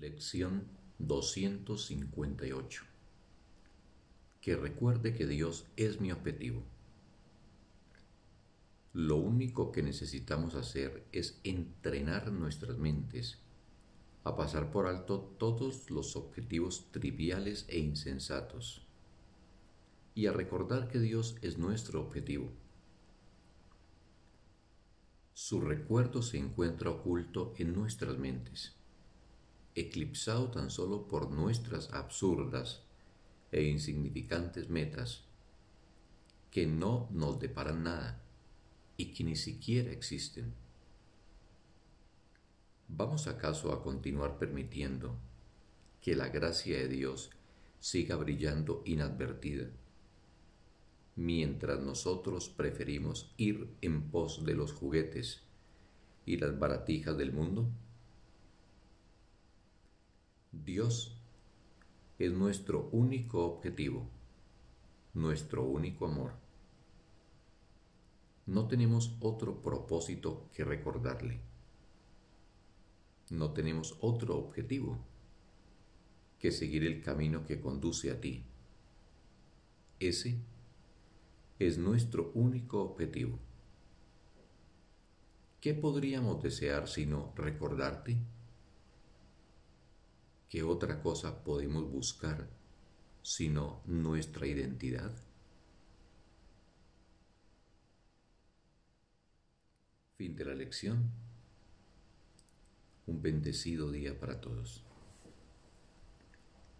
Lección 258. Que recuerde que Dios es mi objetivo. Lo único que necesitamos hacer es entrenar nuestras mentes a pasar por alto todos los objetivos triviales e insensatos y a recordar que Dios es nuestro objetivo. Su recuerdo se encuentra oculto en nuestras mentes eclipsado tan solo por nuestras absurdas e insignificantes metas, que no nos deparan nada y que ni siquiera existen. ¿Vamos acaso a continuar permitiendo que la gracia de Dios siga brillando inadvertida, mientras nosotros preferimos ir en pos de los juguetes y las baratijas del mundo? Dios es nuestro único objetivo, nuestro único amor. No tenemos otro propósito que recordarle. No tenemos otro objetivo que seguir el camino que conduce a ti. Ese es nuestro único objetivo. ¿Qué podríamos desear sino recordarte? ¿Qué otra cosa podemos buscar sino nuestra identidad? Fin de la lección. Un bendecido día para todos.